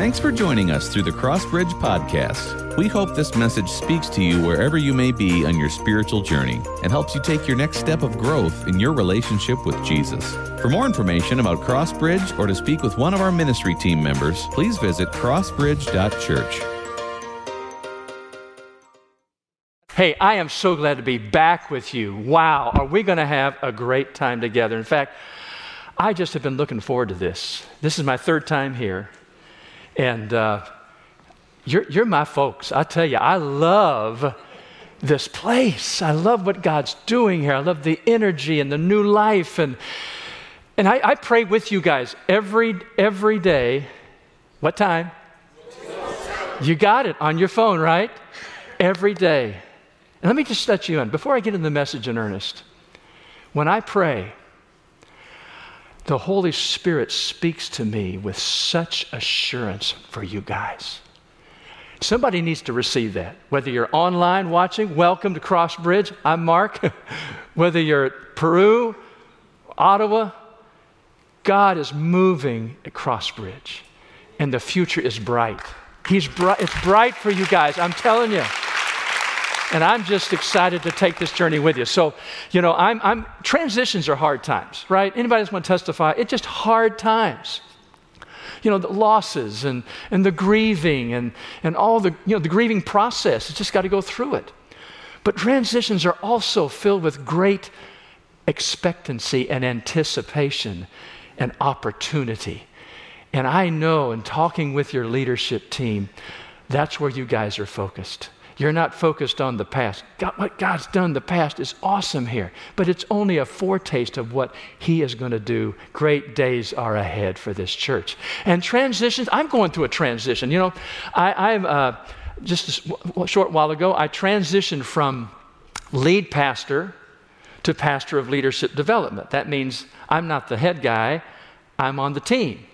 Thanks for joining us through the Crossbridge Podcast. We hope this message speaks to you wherever you may be on your spiritual journey and helps you take your next step of growth in your relationship with Jesus. For more information about Crossbridge or to speak with one of our ministry team members, please visit crossbridge.church. Hey, I am so glad to be back with you. Wow, are we going to have a great time together? In fact, I just have been looking forward to this. This is my third time here. And uh, you're, you're my folks. I tell you, I love this place. I love what God's doing here. I love the energy and the new life. And, and I, I pray with you guys every, every day. What time? You got it on your phone, right? Every day. And let me just let you in before I get into the message in earnest. When I pray, the Holy Spirit speaks to me with such assurance for you guys. Somebody needs to receive that. Whether you're online watching, welcome to Crossbridge. I'm Mark. Whether you're at Peru, Ottawa, God is moving at Crossbridge, and the future is bright. He's bright. It's bright for you guys. I'm telling you. And I'm just excited to take this journey with you. So, you know, I'm, I'm transitions are hard times, right? Anybody that's want to testify, it's just hard times. You know, the losses and, and the grieving and, and all the, you know, the grieving process. It's just got to go through it. But transitions are also filled with great expectancy and anticipation and opportunity. And I know in talking with your leadership team, that's where you guys are focused. You're not focused on the past. God, what God's done the past is awesome here, but it's only a foretaste of what He is going to do. Great days are ahead for this church. And transitions, I'm going through a transition. You know, I, am uh, just a short while ago, I transitioned from lead pastor to pastor of leadership development. That means I'm not the head guy, I'm on the team.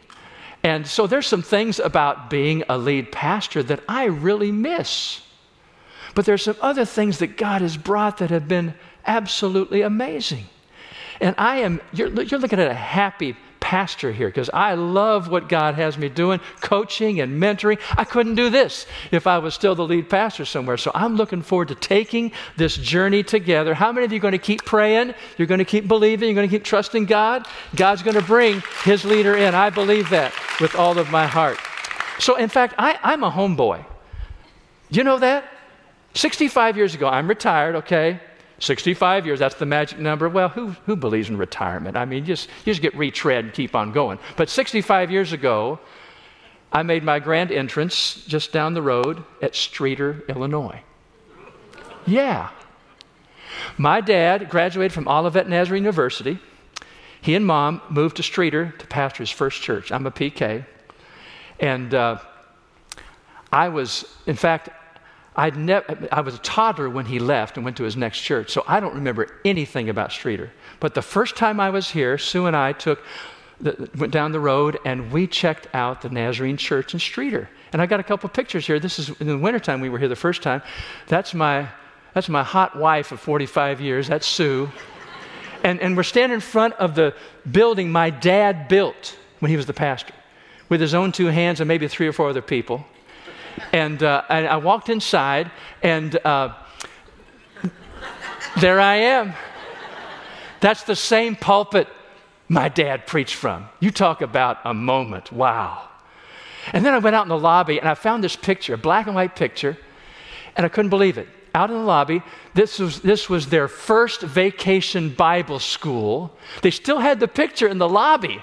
And so there's some things about being a lead pastor that I really miss. But there's some other things that God has brought that have been absolutely amazing. And I am, you're, you're looking at a happy pastor here because I love what God has me doing, coaching and mentoring. I couldn't do this if I was still the lead pastor somewhere. So I'm looking forward to taking this journey together. How many of you are going to keep praying? You're going to keep believing? You're going to keep trusting God? God's going to bring his leader in. I believe that with all of my heart. So, in fact, I, I'm a homeboy. You know that? 65 years ago, I'm retired, okay? 65 years, that's the magic number. Well, who, who believes in retirement? I mean, just, you just get retread and keep on going. But 65 years ago, I made my grand entrance just down the road at Streator, Illinois. Yeah. My dad graduated from Olivet Nazarene University. He and mom moved to Streator to pastor his first church. I'm a PK. And uh, I was, in fact, I'd never, I was a toddler when he left and went to his next church, so I don't remember anything about Streator. But the first time I was here, Sue and I took the, went down the road and we checked out the Nazarene Church in Streator. And I got a couple pictures here. This is in the wintertime we were here the first time. That's my, that's my hot wife of 45 years. That's Sue. And, and we're standing in front of the building my dad built when he was the pastor with his own two hands and maybe three or four other people and, uh, and I walked inside, and uh, there I am. That's the same pulpit my dad preached from. You talk about a moment. Wow. And then I went out in the lobby and I found this picture, a black and white picture, and I couldn't believe it. Out in the lobby, this was, this was their first vacation Bible school. They still had the picture in the lobby.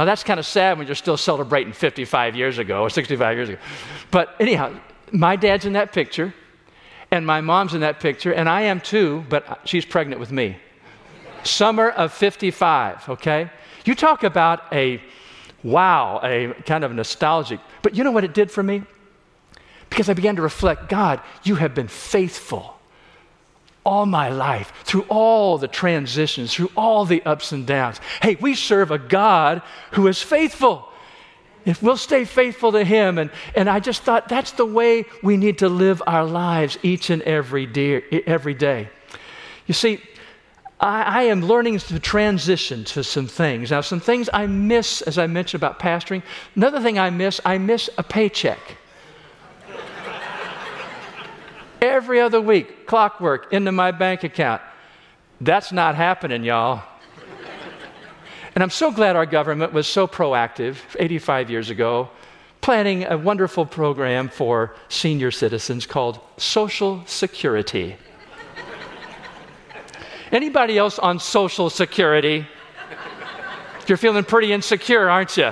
Now, that's kind of sad when you're still celebrating 55 years ago or 65 years ago. But anyhow, my dad's in that picture, and my mom's in that picture, and I am too, but she's pregnant with me. Summer of 55, okay? You talk about a wow, a kind of nostalgic. But you know what it did for me? Because I began to reflect God, you have been faithful all my life, through all the transitions, through all the ups and downs. Hey, we serve a God who is faithful. If we'll stay faithful to Him, and, and I just thought that's the way we need to live our lives each and every day. Every day. You see, I, I, am learning to transition to some things. Now, some things I miss, as I mentioned about pastoring. Another thing I miss, I miss a paycheck. Every other week, clockwork into my bank account. That's not happening, y'all. and I'm so glad our government was so proactive 85 years ago, planning a wonderful program for senior citizens called Social Security. Anybody else on Social Security? You're feeling pretty insecure, aren't you?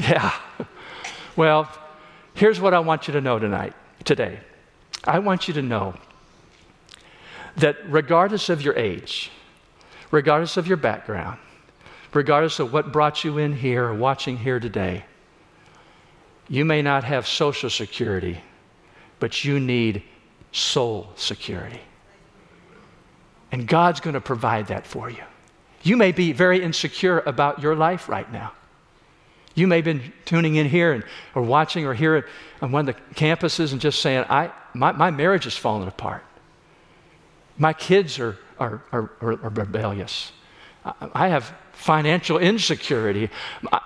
Yeah. Well, here's what I want you to know tonight, today. I want you to know that regardless of your age, regardless of your background, regardless of what brought you in here watching here today, you may not have social security, but you need soul security. And God's going to provide that for you. You may be very insecure about your life right now. You may have been tuning in here and, or watching or here on one of the campuses and just saying, I, my, my marriage is falling apart. My kids are, are, are, are rebellious. I have financial insecurity.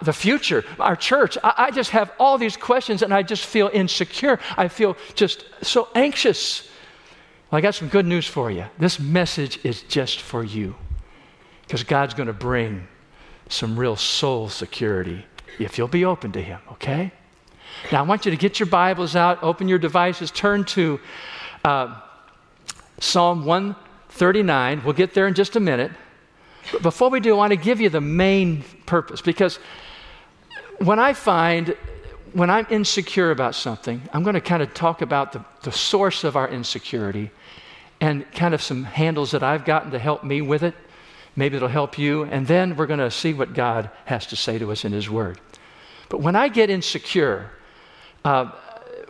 The future, our church, I, I just have all these questions and I just feel insecure. I feel just so anxious. Well, I got some good news for you. This message is just for you because God's going to bring some real soul security if you'll be open to Him, okay? Now, I want you to get your Bibles out, open your devices, turn to uh, Psalm 139. We'll get there in just a minute. But before we do, I want to give you the main purpose because when I find, when I'm insecure about something, I'm going to kind of talk about the, the source of our insecurity and kind of some handles that I've gotten to help me with it. Maybe it'll help you. And then we're going to see what God has to say to us in His Word. But when I get insecure, uh,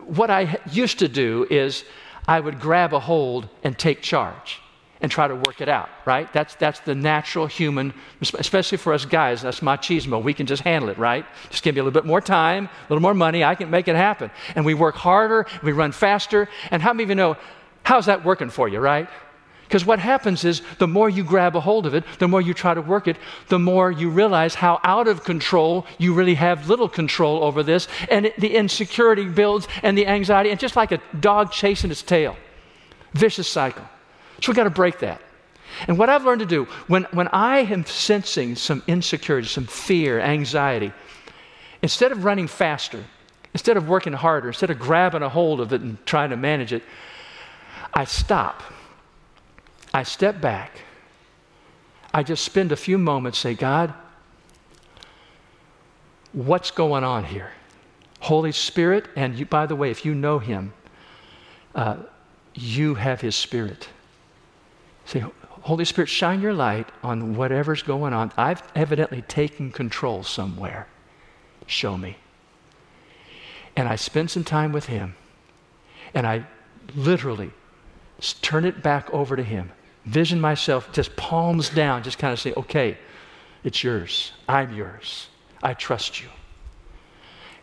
what I used to do is I would grab a hold and take charge and try to work it out, right? That's, that's the natural human, especially for us guys, that's machismo. We can just handle it, right? Just give me a little bit more time, a little more money, I can make it happen. And we work harder, we run faster. And how many of you know, how's that working for you, right? Because what happens is the more you grab a hold of it, the more you try to work it, the more you realize how out of control you really have little control over this. And it, the insecurity builds and the anxiety, and just like a dog chasing its tail, vicious cycle. So we got to break that. And what I've learned to do, when, when I am sensing some insecurity, some fear, anxiety, instead of running faster, instead of working harder, instead of grabbing a hold of it and trying to manage it, I stop I step back. I just spend a few moments, say, God, what's going on here? Holy Spirit, and you, by the way, if you know Him, uh, you have His Spirit. Say, Holy Spirit, shine your light on whatever's going on. I've evidently taken control somewhere. Show me. And I spend some time with Him, and I literally turn it back over to Him vision myself just palms down, just kind of say, okay, it's yours. I'm yours. I trust you.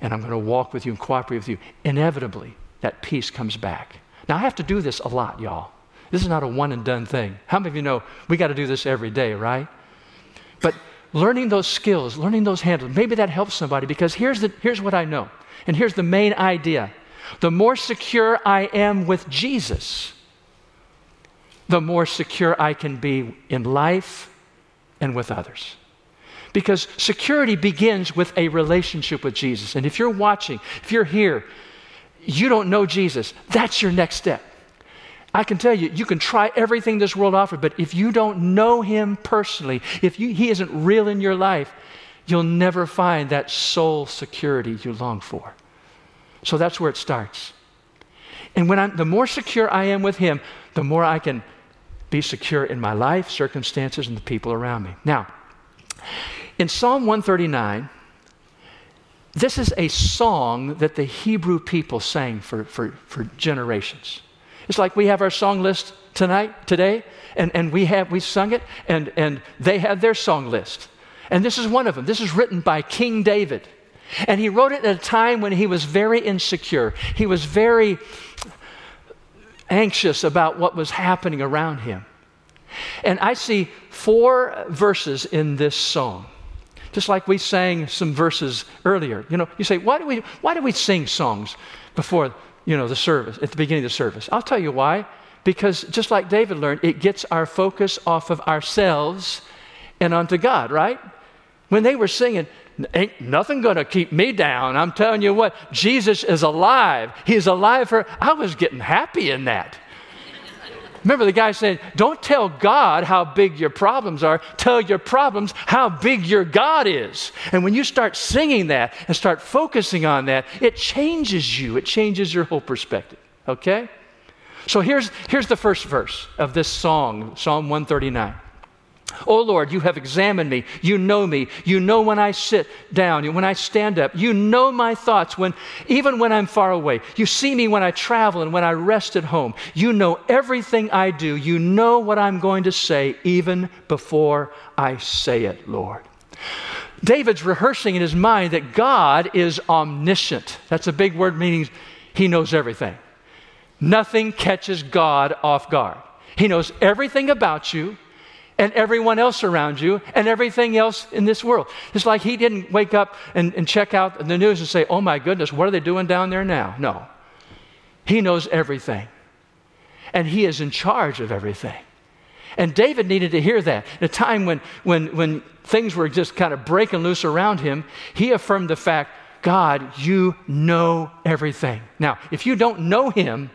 And I'm going to walk with you and cooperate with you. Inevitably, that peace comes back. Now, I have to do this a lot, y'all. This is not a one and done thing. How many of you know we got to do this every day, right? But learning those skills, learning those handles, maybe that helps somebody because here's, the, here's what I know. And here's the main idea the more secure I am with Jesus, the more secure I can be in life and with others. Because security begins with a relationship with Jesus. And if you're watching, if you're here, you don't know Jesus, that's your next step. I can tell you, you can try everything this world offers, but if you don't know Him personally, if you, He isn't real in your life, you'll never find that soul security you long for. So that's where it starts. And when I'm, the more secure I am with Him, the more I can be secure in my life, circumstances, and the people around me. Now, in Psalm 139, this is a song that the Hebrew people sang for, for, for generations. It's like we have our song list tonight, today, and, and we have we sung it, and, and they had their song list. And this is one of them. This is written by King David. And he wrote it at a time when he was very insecure. He was very anxious about what was happening around him. And I see four verses in this song. Just like we sang some verses earlier. You know, you say, why do we, why do we sing songs before, you know, the service, at the beginning of the service? I'll tell you why. Because just like David learned, it gets our focus off of ourselves and onto God, right? When they were singing, ain't nothing going to keep me down. I'm telling you what, Jesus is alive. He's alive for, I was getting happy in that. Remember the guy saying, Don't tell God how big your problems are. Tell your problems how big your God is. And when you start singing that and start focusing on that, it changes you, it changes your whole perspective. Okay? So here's, here's the first verse of this song, Psalm 139. Oh Lord, you have examined me. You know me. You know when I sit down, when I stand up. You know my thoughts when even when I'm far away. You see me when I travel and when I rest at home. You know everything I do. You know what I'm going to say even before I say it, Lord. David's rehearsing in his mind that God is omniscient. That's a big word meaning he knows everything. Nothing catches God off guard. He knows everything about you and everyone else around you and everything else in this world. It's like he didn't wake up and, and check out the news and say, oh my goodness, what are they doing down there now? No. He knows everything. And he is in charge of everything. And David needed to hear that. At a time when, when, when things were just kind of breaking loose around him, he affirmed the fact God, you know everything. Now, if you don't know him,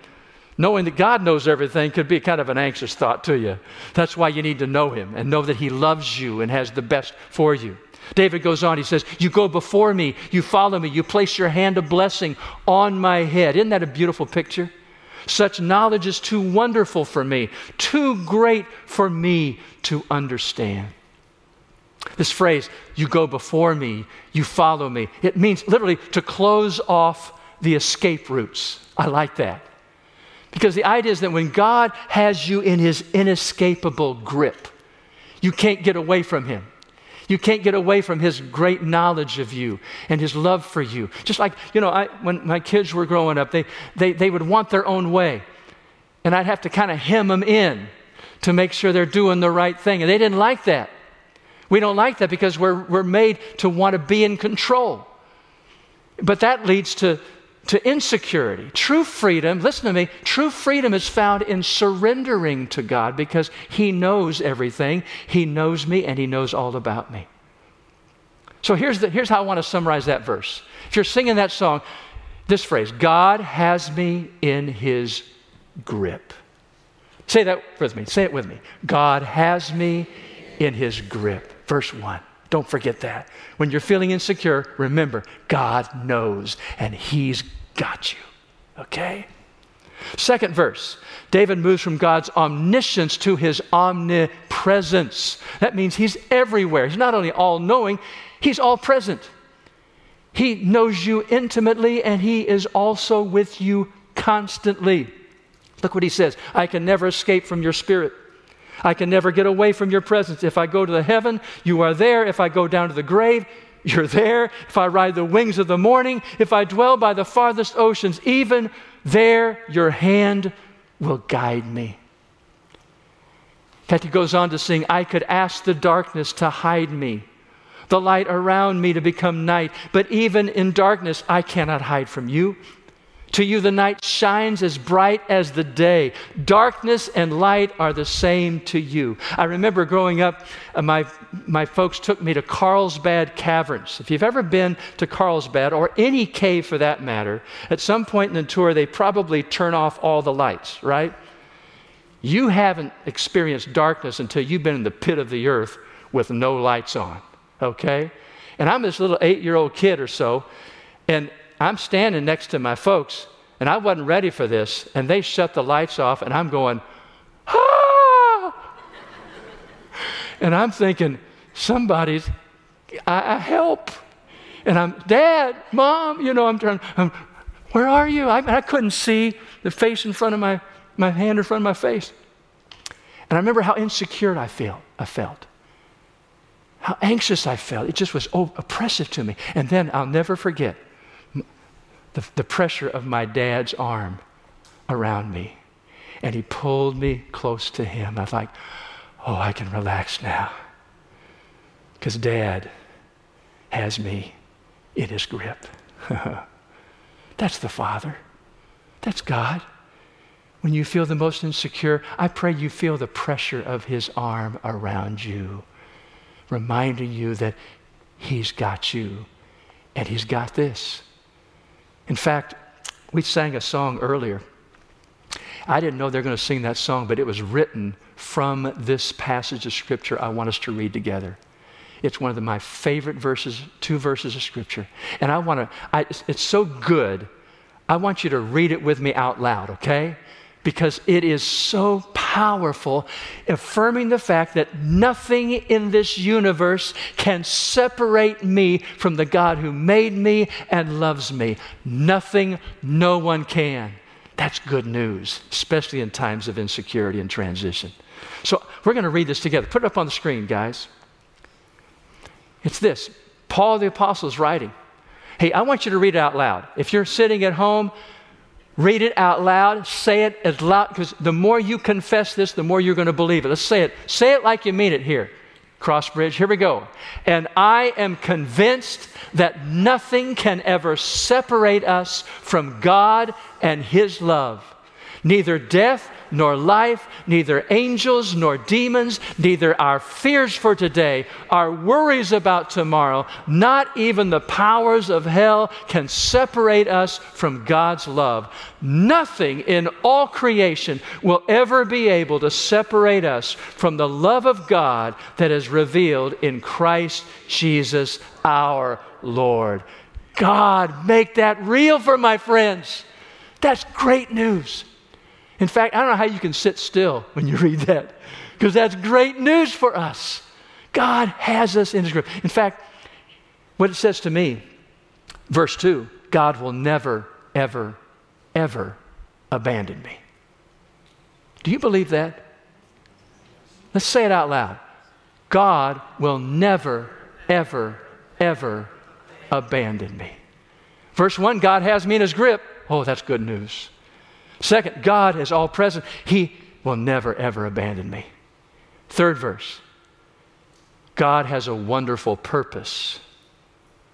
Knowing that God knows everything could be kind of an anxious thought to you. That's why you need to know Him and know that He loves you and has the best for you. David goes on, he says, You go before me, you follow me, you place your hand of blessing on my head. Isn't that a beautiful picture? Such knowledge is too wonderful for me, too great for me to understand. This phrase, you go before me, you follow me, it means literally to close off the escape routes. I like that. Because the idea is that when God has you in his inescapable grip, you can't get away from him. You can't get away from his great knowledge of you and his love for you. Just like, you know, I, when my kids were growing up, they, they, they would want their own way. And I'd have to kind of hem them in to make sure they're doing the right thing. And they didn't like that. We don't like that because we're, we're made to want to be in control. But that leads to to insecurity. True freedom, listen to me, true freedom is found in surrendering to God because He knows everything. He knows me and He knows all about me. So here's, the, here's how I want to summarize that verse. If you're singing that song, this phrase God has me in His grip. Say that with me. Say it with me. God has me in His grip. Verse 1. Don't forget that. When you're feeling insecure, remember, God knows and He's got you. Okay? Second verse David moves from God's omniscience to his omnipresence. That means he's everywhere. He's not only all knowing, he's all present. He knows you intimately and he is also with you constantly. Look what he says I can never escape from your spirit. I can never get away from your presence. If I go to the heaven, you are there. If I go down to the grave, you're there. If I ride the wings of the morning, if I dwell by the farthest oceans, even there your hand will guide me. He goes on to sing, I could ask the darkness to hide me, the light around me to become night, but even in darkness I cannot hide from you. To you, the night shines as bright as the day. Darkness and light are the same to you. I remember growing up, uh, my, my folks took me to Carlsbad Caverns. If you've ever been to Carlsbad, or any cave for that matter, at some point in the tour, they probably turn off all the lights, right? You haven't experienced darkness until you've been in the pit of the earth with no lights on, okay? And I'm this little eight year old kid or so, and I'm standing next to my folks, and I wasn't ready for this, and they shut the lights off, and I'm going, ah! and I'm thinking, somebody's, I, I help. And I'm, Dad, Mom, you know, I'm trying, I'm, where are you? I, I couldn't see the face in front of my, my hand in front of my face. And I remember how insecure I feel, I felt. How anxious I felt. It just was oppressive to me. And then I'll never forget the, the pressure of my dad's arm around me. And he pulled me close to him. I was like, oh, I can relax now. Because dad has me in his grip. That's the Father. That's God. When you feel the most insecure, I pray you feel the pressure of his arm around you, reminding you that he's got you and he's got this. In fact, we sang a song earlier. I didn't know they were going to sing that song, but it was written from this passage of Scripture I want us to read together. It's one of the, my favorite verses, two verses of Scripture. And I want to, it's so good, I want you to read it with me out loud, okay? Because it is so powerful, affirming the fact that nothing in this universe can separate me from the God who made me and loves me. Nothing, no one can. That's good news, especially in times of insecurity and transition. So we're going to read this together. Put it up on the screen, guys. It's this Paul the Apostle is writing. Hey, I want you to read it out loud. If you're sitting at home, read it out loud. Say it as loud, because the more you confess this, the more you're going to believe it. Let's say it. Say it like you mean it here. Crossbridge, here we go. And I am convinced that nothing can ever separate us from God and His love. Neither death nor life, neither angels nor demons, neither our fears for today, our worries about tomorrow, not even the powers of hell can separate us from God's love. Nothing in all creation will ever be able to separate us from the love of God that is revealed in Christ Jesus our Lord. God, make that real for my friends. That's great news. In fact, I don't know how you can sit still when you read that, because that's great news for us. God has us in His grip. In fact, what it says to me, verse 2 God will never, ever, ever abandon me. Do you believe that? Let's say it out loud. God will never, ever, ever abandon me. Verse 1 God has me in His grip. Oh, that's good news. Second, God is all present. He will never, ever abandon me. Third verse God has a wonderful purpose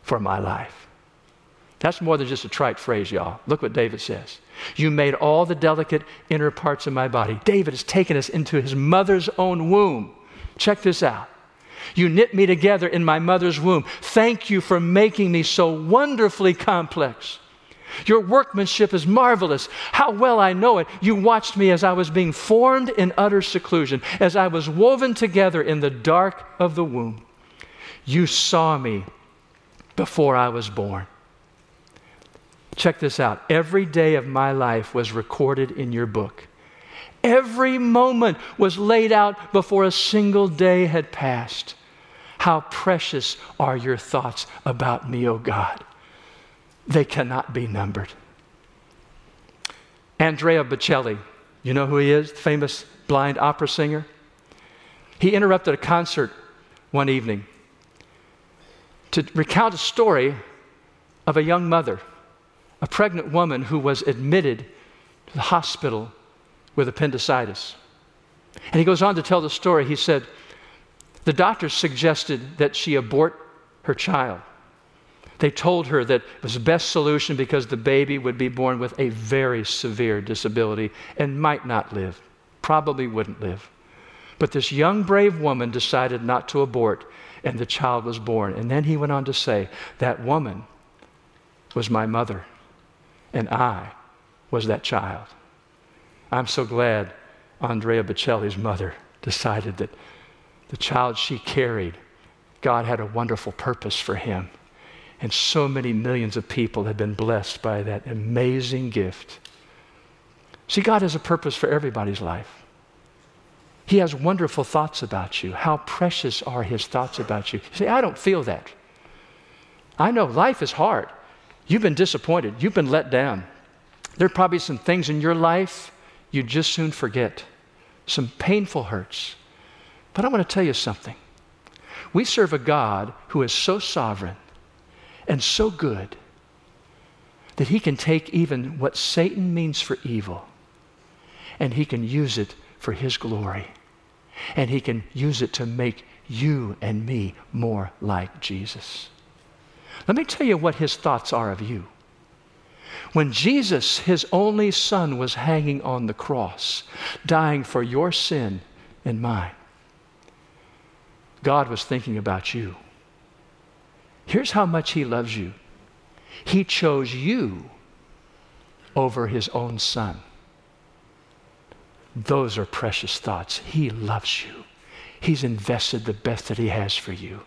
for my life. That's more than just a trite phrase, y'all. Look what David says. You made all the delicate inner parts of my body. David has taken us into his mother's own womb. Check this out. You knit me together in my mother's womb. Thank you for making me so wonderfully complex. Your workmanship is marvelous. How well I know it. You watched me as I was being formed in utter seclusion, as I was woven together in the dark of the womb. You saw me before I was born. Check this out. Every day of my life was recorded in your book. Every moment was laid out before a single day had passed. How precious are your thoughts about me, O God they cannot be numbered. Andrea Bocelli, you know who he is, the famous blind opera singer? He interrupted a concert one evening to recount a story of a young mother, a pregnant woman who was admitted to the hospital with appendicitis. And he goes on to tell the story. He said, The doctors suggested that she abort her child. They told her that it was the best solution because the baby would be born with a very severe disability and might not live, probably wouldn't live. But this young, brave woman decided not to abort, and the child was born. And then he went on to say, That woman was my mother, and I was that child. I'm so glad Andrea Bocelli's mother decided that the child she carried, God had a wonderful purpose for him. And so many millions of people have been blessed by that amazing gift. See, God has a purpose for everybody's life. He has wonderful thoughts about you. How precious are His thoughts about you? Say, I don't feel that. I know life is hard. You've been disappointed, you've been let down. There are probably some things in your life you just soon forget, some painful hurts. But I want to tell you something. We serve a God who is so sovereign and so good that he can take even what Satan means for evil and he can use it for his glory. and He can use it to make you and me more like Jesus. Let me tell you what His thoughts are of you. When Jesus, His only Son, was hanging on the cross, dying for your sin and mine, God was thinking about you. Here's how much He loves you He chose you over His own Son. Those are precious thoughts. He loves you. He's invested the best that He has for you,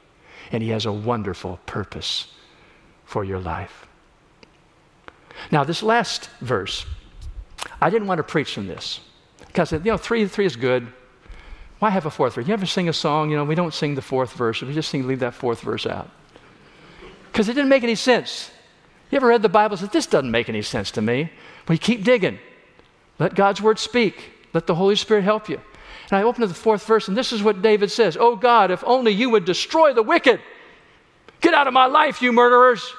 and He has a wonderful purpose for your life. Now, this last verse, I didn't want to preach from this because, you know, three, three is good. Why have a fourth verse? You ever sing a song, you know, we don't sing the fourth verse, we just sing, leave that fourth verse out. Because it didn't make any sense. You ever read the Bible and said, this doesn't make any sense to me? Well, you keep digging. Let God's word speak. Let the Holy Spirit help you. And I open to the fourth verse, and this is what David says Oh God, if only you would destroy the wicked. Get out of my life, you murderers.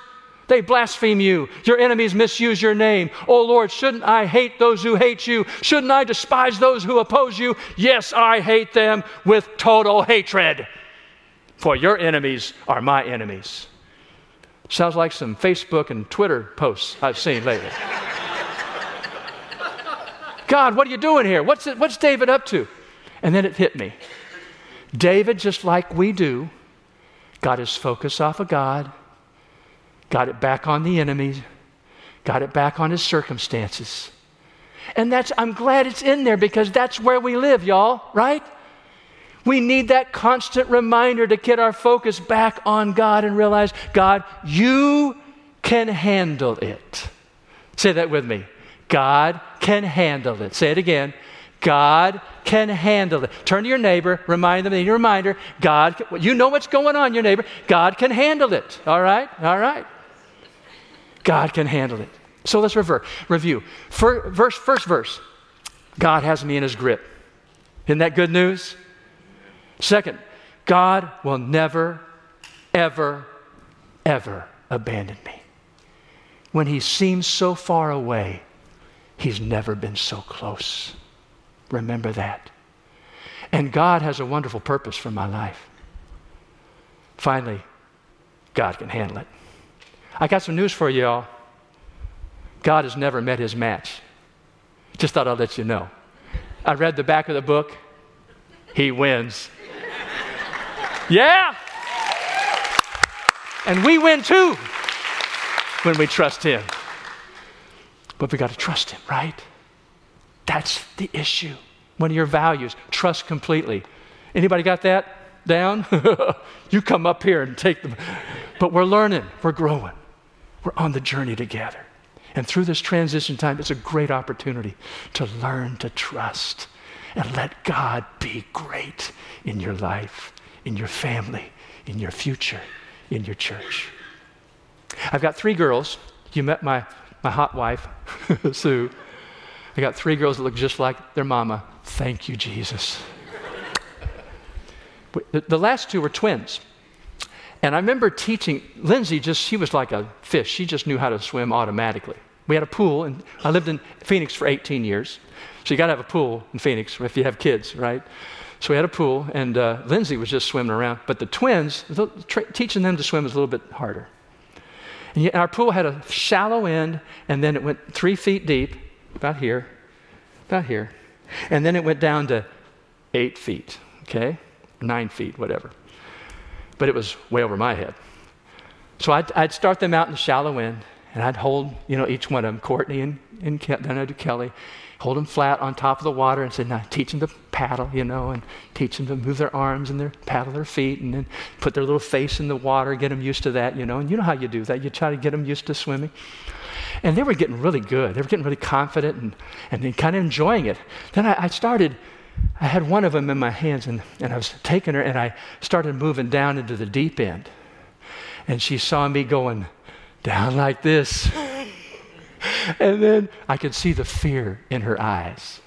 They blaspheme you. Your enemies misuse your name. Oh Lord, shouldn't I hate those who hate you? Shouldn't I despise those who oppose you? Yes, I hate them with total hatred. For your enemies are my enemies. Sounds like some Facebook and Twitter posts I've seen lately. God, what are you doing here? What's, it, what's David up to? And then it hit me. David, just like we do, got his focus off of God got it back on the enemy, got it back on his circumstances. And that's, I'm glad it's in there because that's where we live, y'all, right? We need that constant reminder to get our focus back on God and realize, God, you can handle it. Say that with me. God can handle it. Say it again. God can handle it. Turn to your neighbor, remind them, need a reminder. God, you know what's going on, your neighbor. God can handle it. All right? All right. God can handle it. So let's revert, review. First verse, first verse God has me in his grip. Isn't that good news? Second, God will never, ever, ever abandon me. When he seems so far away, he's never been so close. Remember that. And God has a wonderful purpose for my life. Finally, God can handle it. I got some news for you all. God has never met his match. Just thought I'd let you know. I read the back of the book. He wins. Yeah. And we win too when we trust him. But we got to trust him, right? That's the issue. One of your values, trust completely. Anybody got that down? you come up here and take them. But we're learning, we're growing. We're on the journey together. And through this transition time, it's a great opportunity to learn to trust and let God be great in your life, in your family, in your future, in your church. I've got three girls. You met my, my hot wife, Sue. I got three girls that look just like their mama. Thank you, Jesus. the, last two were twins. And I remember teaching, Lindsay just, she was like a fish. She just knew how to swim automatically. We had a pool, and I lived in Phoenix for 18 years. So you got to have a pool in Phoenix if you have kids, right? So we had a pool, and uh, Lindsay was just swimming around. But the twins, tra- teaching them to swim was a little bit harder. And yet our pool had a shallow end, and then it went three feet deep, about here, about here. And then it went down to eight feet, okay? Nine feet, whatever but it was way over my head. So I'd, I'd start them out in the shallow end, and I'd hold, you know, each one of them, Courtney and, and Ke- then I'd do Kelly, hold them flat on top of the water and say, now teach them to paddle, you know, and teach them to move their arms and their paddle their feet, and then put their little face in the water, get them used to that, you know. And you know how you do that. You try to get them used to swimming. And they were getting really good. They were getting really confident and, and kind of enjoying it. Then I, I started I had one of them in my hands and, and I was taking her and I started moving down into the deep end. And she saw me going down like this. and then I could see the fear in her eyes.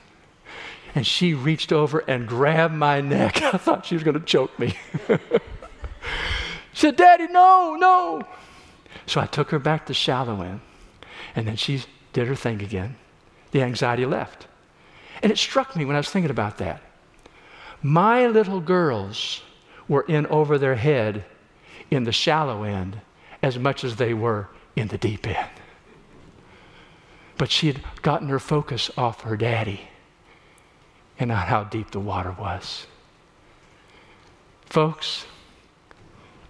And she reached over and grabbed my neck. I thought she was going to choke me. she said, Daddy, no, no. So I took her back to shallow end. And then she did her thing again. The anxiety left. And it struck me when I was thinking about that. My little girls were in over their head in the shallow end as much as they were in the deep end. But she had gotten her focus off her daddy and on how deep the water was. Folks,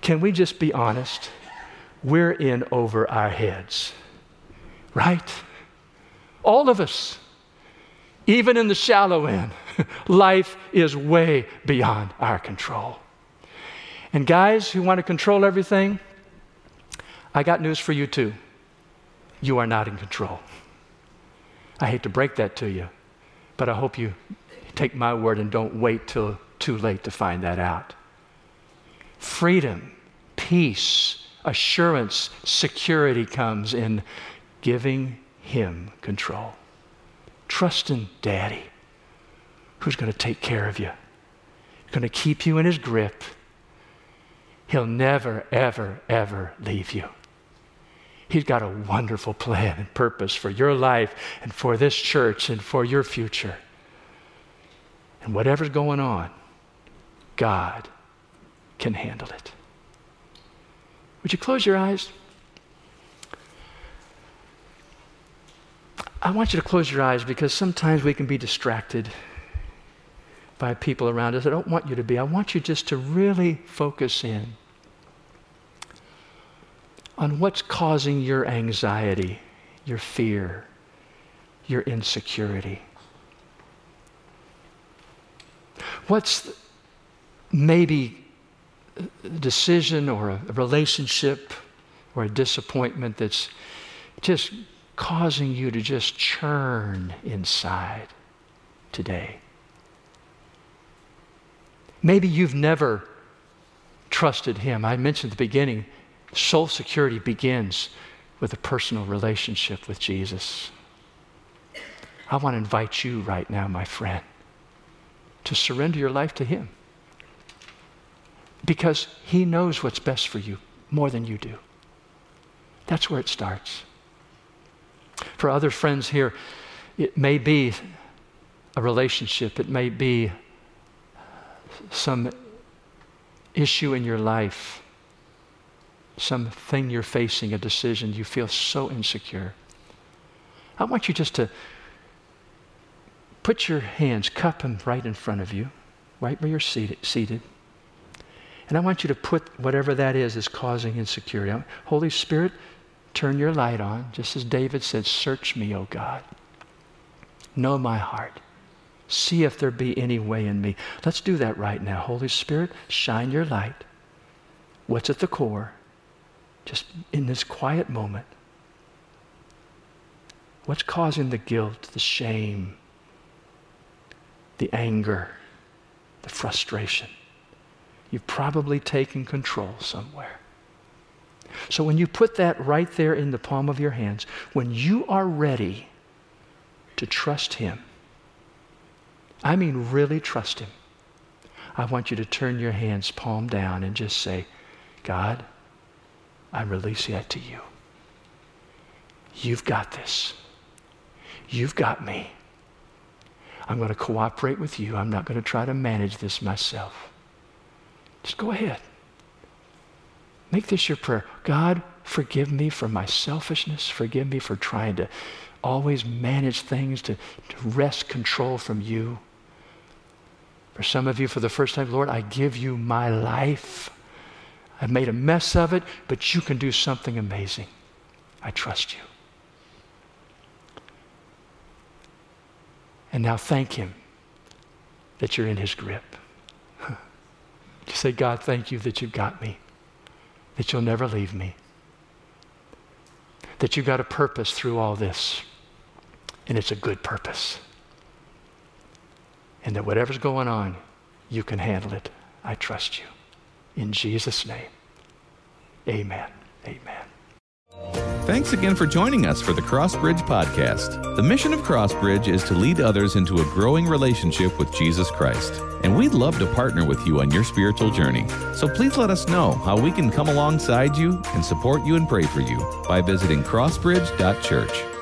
can we just be honest? We're in over our heads, right? All of us, even in the shallow end, life is way beyond our control. And guys who want to control everything, I got news for you too. You are not in control. I hate to break that to you, but I hope you take my word and don't wait till too late to find that out. Freedom, peace, assurance, security comes in giving Him control. Trust in Daddy, who's going to take care of you, going to keep you in His grip. He'll never, ever, ever leave you. He's got a wonderful plan and purpose for your life and for this church and for your future. And whatever's going on, God can handle it. Would you close your eyes? I want you to close your eyes because sometimes we can be distracted by people around us. I don't want you to be. I want you just to really focus in on what's causing your anxiety, your fear, your insecurity. What's maybe a decision or a relationship or a disappointment that's just causing you to just churn inside today? Maybe you've never trusted Him. I mentioned at the beginning, Soul security begins with a personal relationship with Jesus. I want to invite you right now, my friend, to surrender your life to Him. Because He knows what's best for you more than you do. That's where it starts. For other friends here, it may be a relationship, it may be some issue in your life something you're facing, a decision, you feel so insecure. I want you just to put your hands, cup them right in front of you, right where you're seated. seated. And I want you to put whatever that is is causing insecurity. Holy Spirit, turn your light on, just as David said, Search me, O God. Know my heart. See if there be any way in me. Let's do that right now. Holy Spirit, shine your light. What's at the core? Just in this quiet moment, what's causing the guilt, the shame, the anger, the frustration? You've probably taken control somewhere. So when you put that right there in the palm of your hands, when you are ready to trust Him, I mean really trust Him, I want you to turn your hands palm down and just say, God, I release that to you. You've got this. You've got me. I'm going to cooperate with you. I'm not going to try to manage this myself. Just go ahead. Make this your prayer. God, forgive me for my selfishness. Forgive me for trying to always manage things, to, to wrest control from you. For some of you, for the first time, Lord, I give you my life. I've made a mess of it, but you can do something amazing. I trust you. And now thank Him that you're in His grip. Just say, God, thank you that you've got me, that you'll never leave me, that you've got a purpose through all this, and it's a good purpose. And that whatever's going on, you can handle it. I trust you. In Jesus' name, amen. Amen. Thanks again for joining us for the Crossbridge Podcast. The mission of Crossbridge is to lead others into a growing relationship with Jesus Christ. And we'd love to partner with you on your spiritual journey. So please let us know how we can come alongside you and support you and pray for you by visiting crossbridge.church.